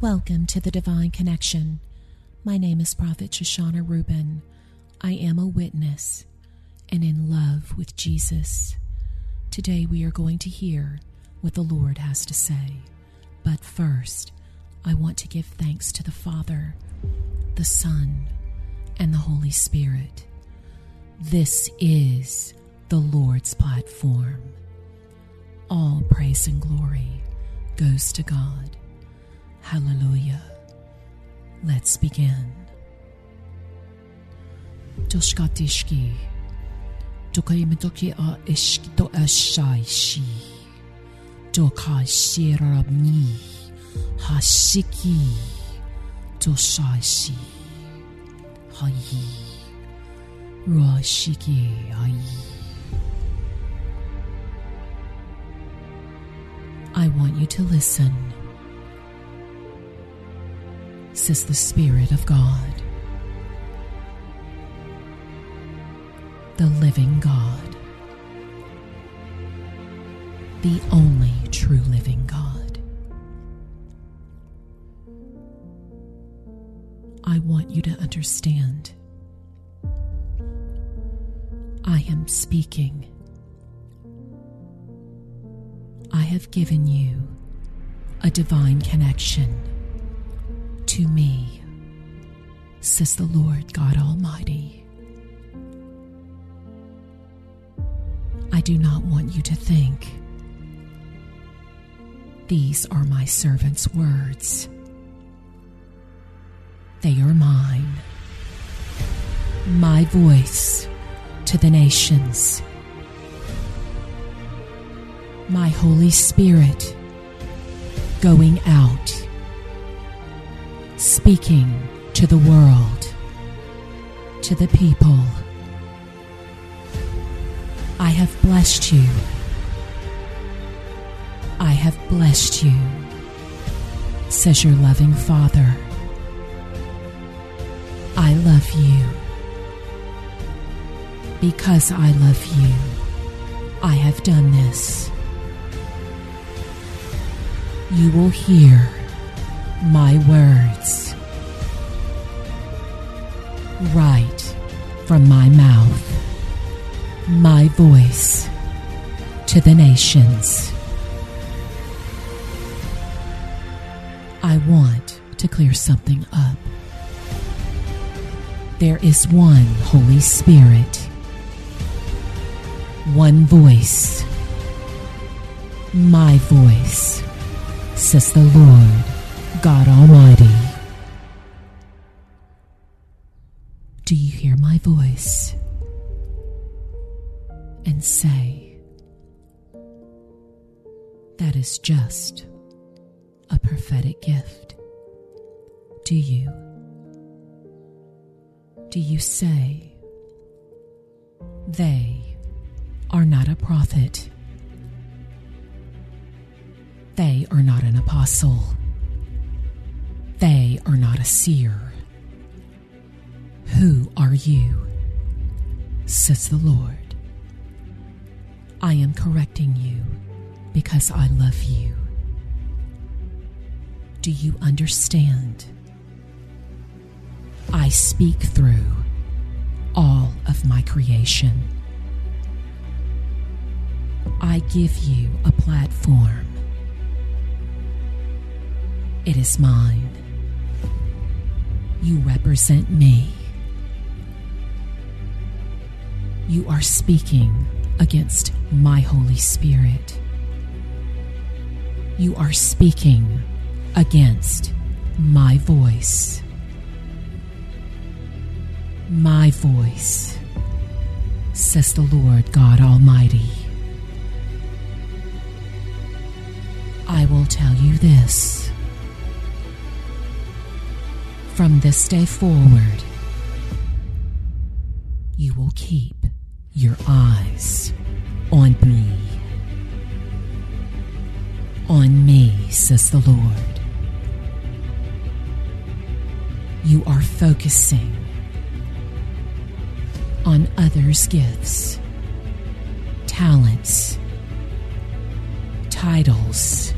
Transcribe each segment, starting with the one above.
Welcome to the Divine Connection. My name is Prophet Shoshana Rubin. I am a witness and in love with Jesus. Today we are going to hear what the Lord has to say. But first, I want to give thanks to the Father, the Son, and the Holy Spirit. This is the Lord's platform. All praise and glory goes to God. Hallelujah. Let's begin. Toshkatishki. Tokaimitoki a ishkito ashaishi. Tokai shirabni. Hashiki. Toshaishi. Hayi. Rashiki. Hayi. I want you to listen, says the Spirit of God, the living God, the only true living God. I want you to understand. I am speaking I have given you a divine connection to me, says the Lord God Almighty. I do not want you to think these are my servant's words. They are mine, my voice to the nations my Holy Spirit going out, speaking to the world, to the people. I have blessed you. I have blessed you, says your loving Father. I love you. Because I love you, I have done this you will hear my words right from my mouth, my voice to the nations. I want to clear something up. There is one Holy Spirit, one voice, my voice says the Lord God Almighty. Do you hear my voice? And say, that is just a prophetic gift. Do you? Do you say, they are not a prophet? They are not an apostle. They are not a seer. Who are you? Says the Lord. I am correcting you because I love you. Do you understand? I speak through all of my creation. I give you a platform it is mine. You represent me. You are speaking against my Holy Spirit. You are speaking against my voice. My voice, says the Lord God Almighty. I will tell you this from this day forward, you will keep your eyes on me. On me, says the Lord. You are focusing on others' gifts, talents, titles.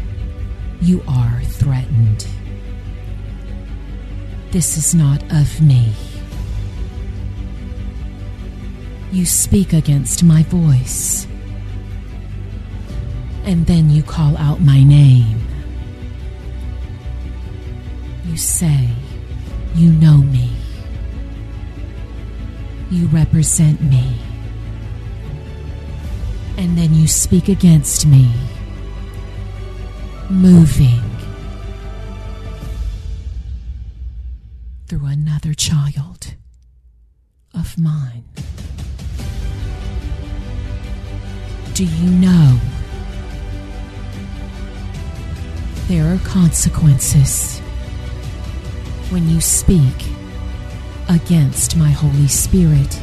You are This is not of me. You speak against my voice, and then you call out my name. You say you know me. You represent me. And then you speak against me, moving through another child of mine. Do you know there are consequences when you speak against my Holy Spirit?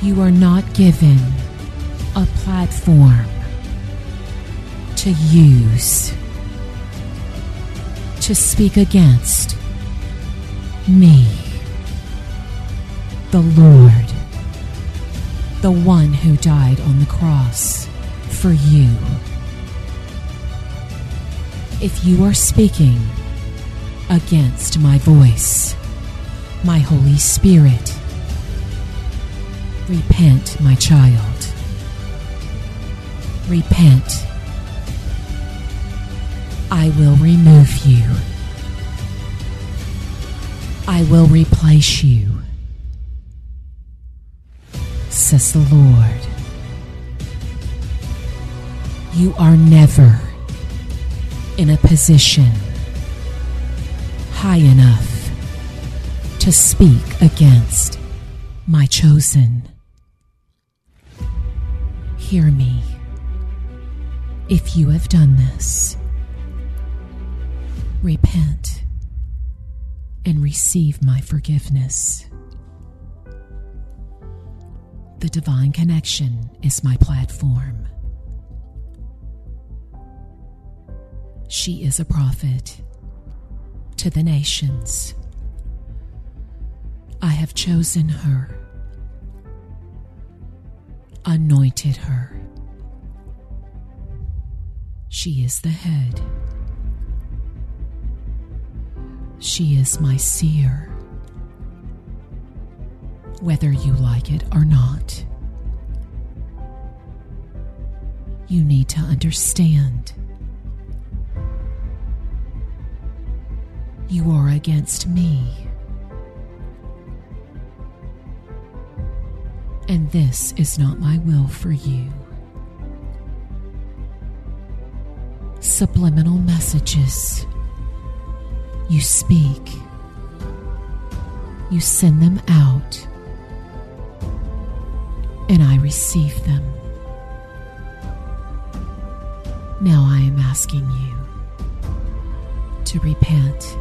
You are not given a platform to use to speak against me, the Lord, the one who died on the cross for you. If you are speaking against my voice, my Holy Spirit, repent, my child. Repent I will remove you. I will replace you, says the Lord. You are never in a position high enough to speak against my chosen. Hear me. If you have done this, repent, and receive my forgiveness. The Divine Connection is my platform. She is a prophet to the nations. I have chosen her, anointed her. She is the head She is my seer, whether you like it or not. You need to understand. You are against me. And this is not my will for you. Subliminal messages you speak, you send them out, and I receive them. Now I am asking you to repent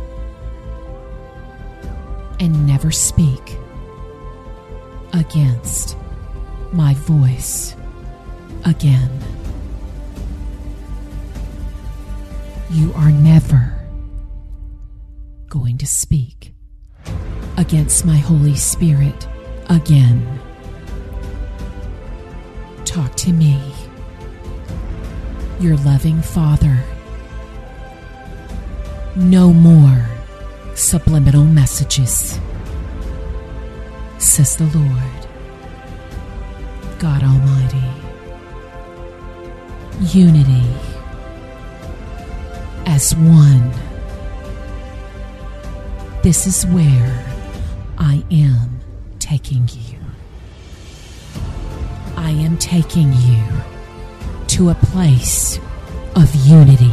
and never speak against my voice again. You are never to speak against my Holy Spirit again. Talk to me, your loving Father. No more subliminal messages, says the Lord, God Almighty. Unity as one this is where I am taking you. I am taking you to a place of unity.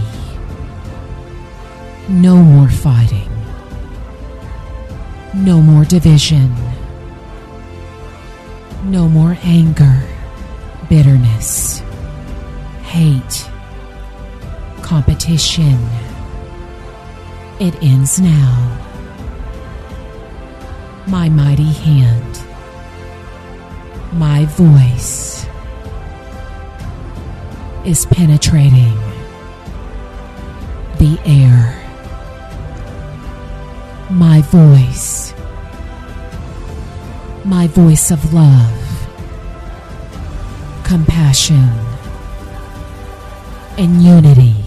No more fighting. No more division. No more anger, bitterness, hate, competition. It ends now my mighty hand, my voice is penetrating the air. My voice, my voice of love, compassion, and unity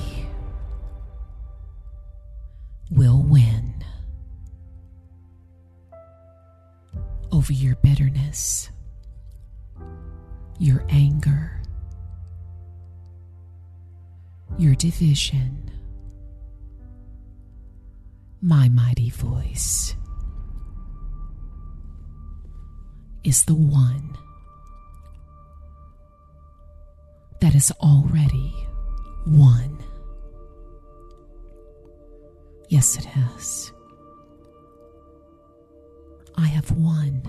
division. My mighty voice is the one that is already won. Yes, it has. I have won.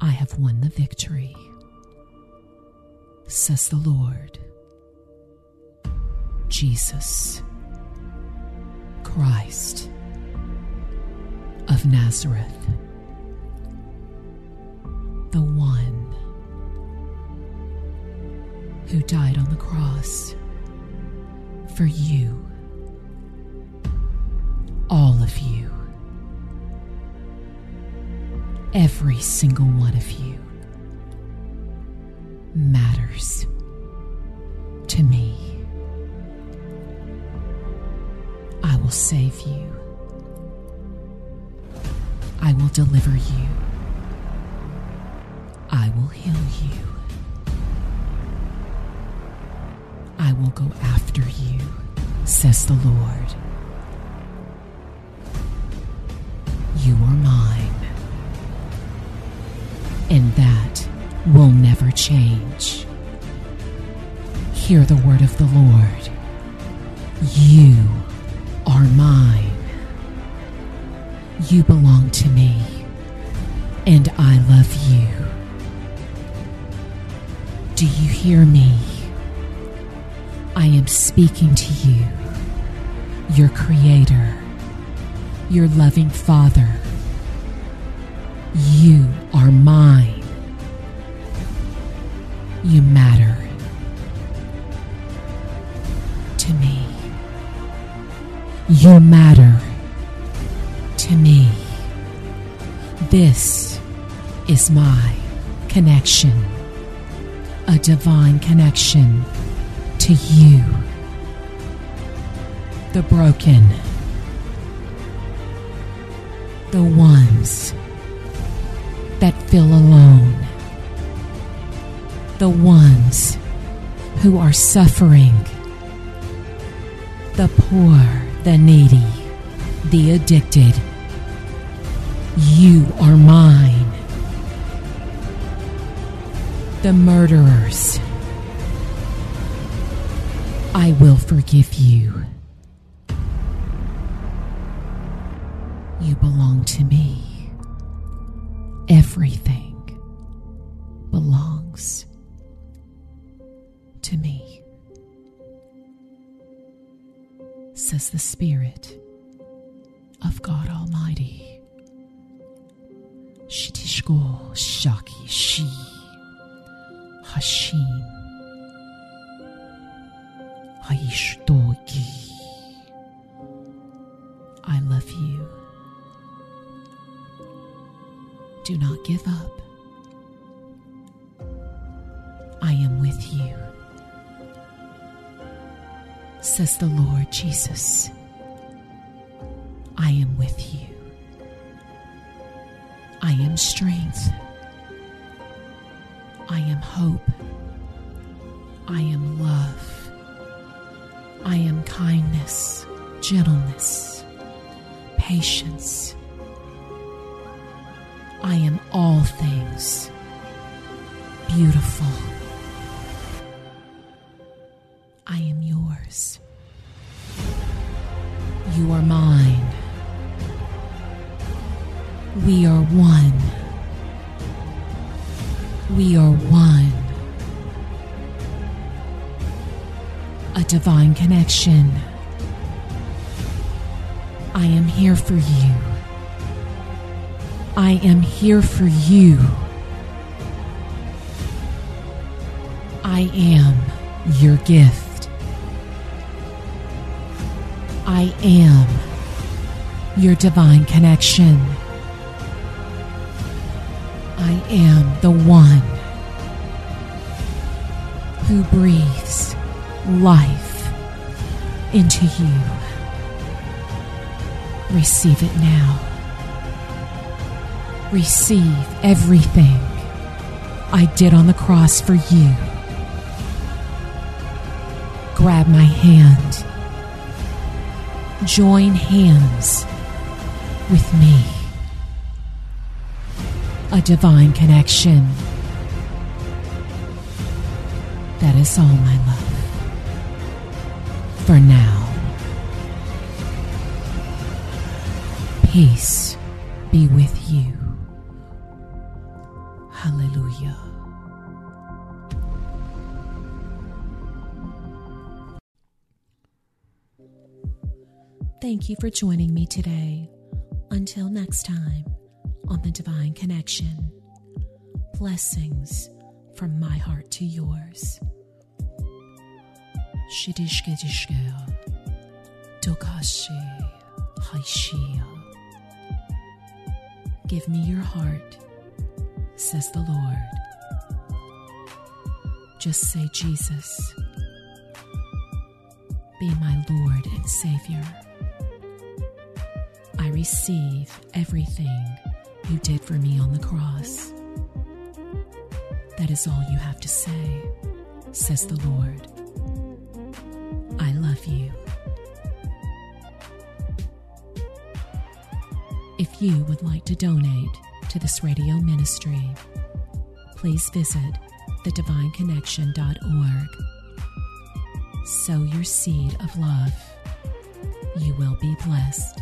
I have won the victory, says the Lord. Jesus Christ of Nazareth, the one who died on the cross for you, all of you, every single one of you matters to me. I will save you. I will deliver you. I will heal you. I will go after you, says the Lord. You are mine. And that will never change. Hear the word of the Lord. You are mine. You belong to me, and I love you. Do you hear me? I am speaking to you, your Creator, your loving Father. You are mine. You matter to me. You matter to me. This is my connection, a divine connection to you, the broken, the ones that feel alone, the ones who are suffering, the poor, the needy, the addicted. You are mine. The murderers. I will forgive you. You belong to me. Everything belongs to me, says the Spirit of God Almighty. Shitishko Shaki Shi Hashim Haishtogi. I love you. Do not give up. I am with you, says the Lord Jesus. I am with you. I am strength. I am hope. I am love. I am kindness, gentleness, patience. I am all things beautiful. I am yours. You are mine. We are one. We are one. A divine connection. I am here for you. I am here for you. I am your gift. I am your divine connection. I am the one who breathes life into you. Receive it now. Receive everything I did on the cross for you. Grab my hand. Join hands with me. A divine connection. That is all, my love. For now. Peace be with you. Thank you for joining me today. Until next time on The Divine Connection, blessings from my heart to yours. Shidishke dishke, dokashi, haishia. Give me your heart, says the Lord. Just say, Jesus, be my Lord and Savior. I receive everything you did for me on the cross. That is all you have to say, says the Lord. I love you. If you would like to donate to this radio ministry, please visit thedivineconnection.org. Sow your seed of love. You will be blessed.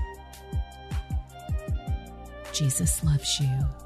Jesus loves you.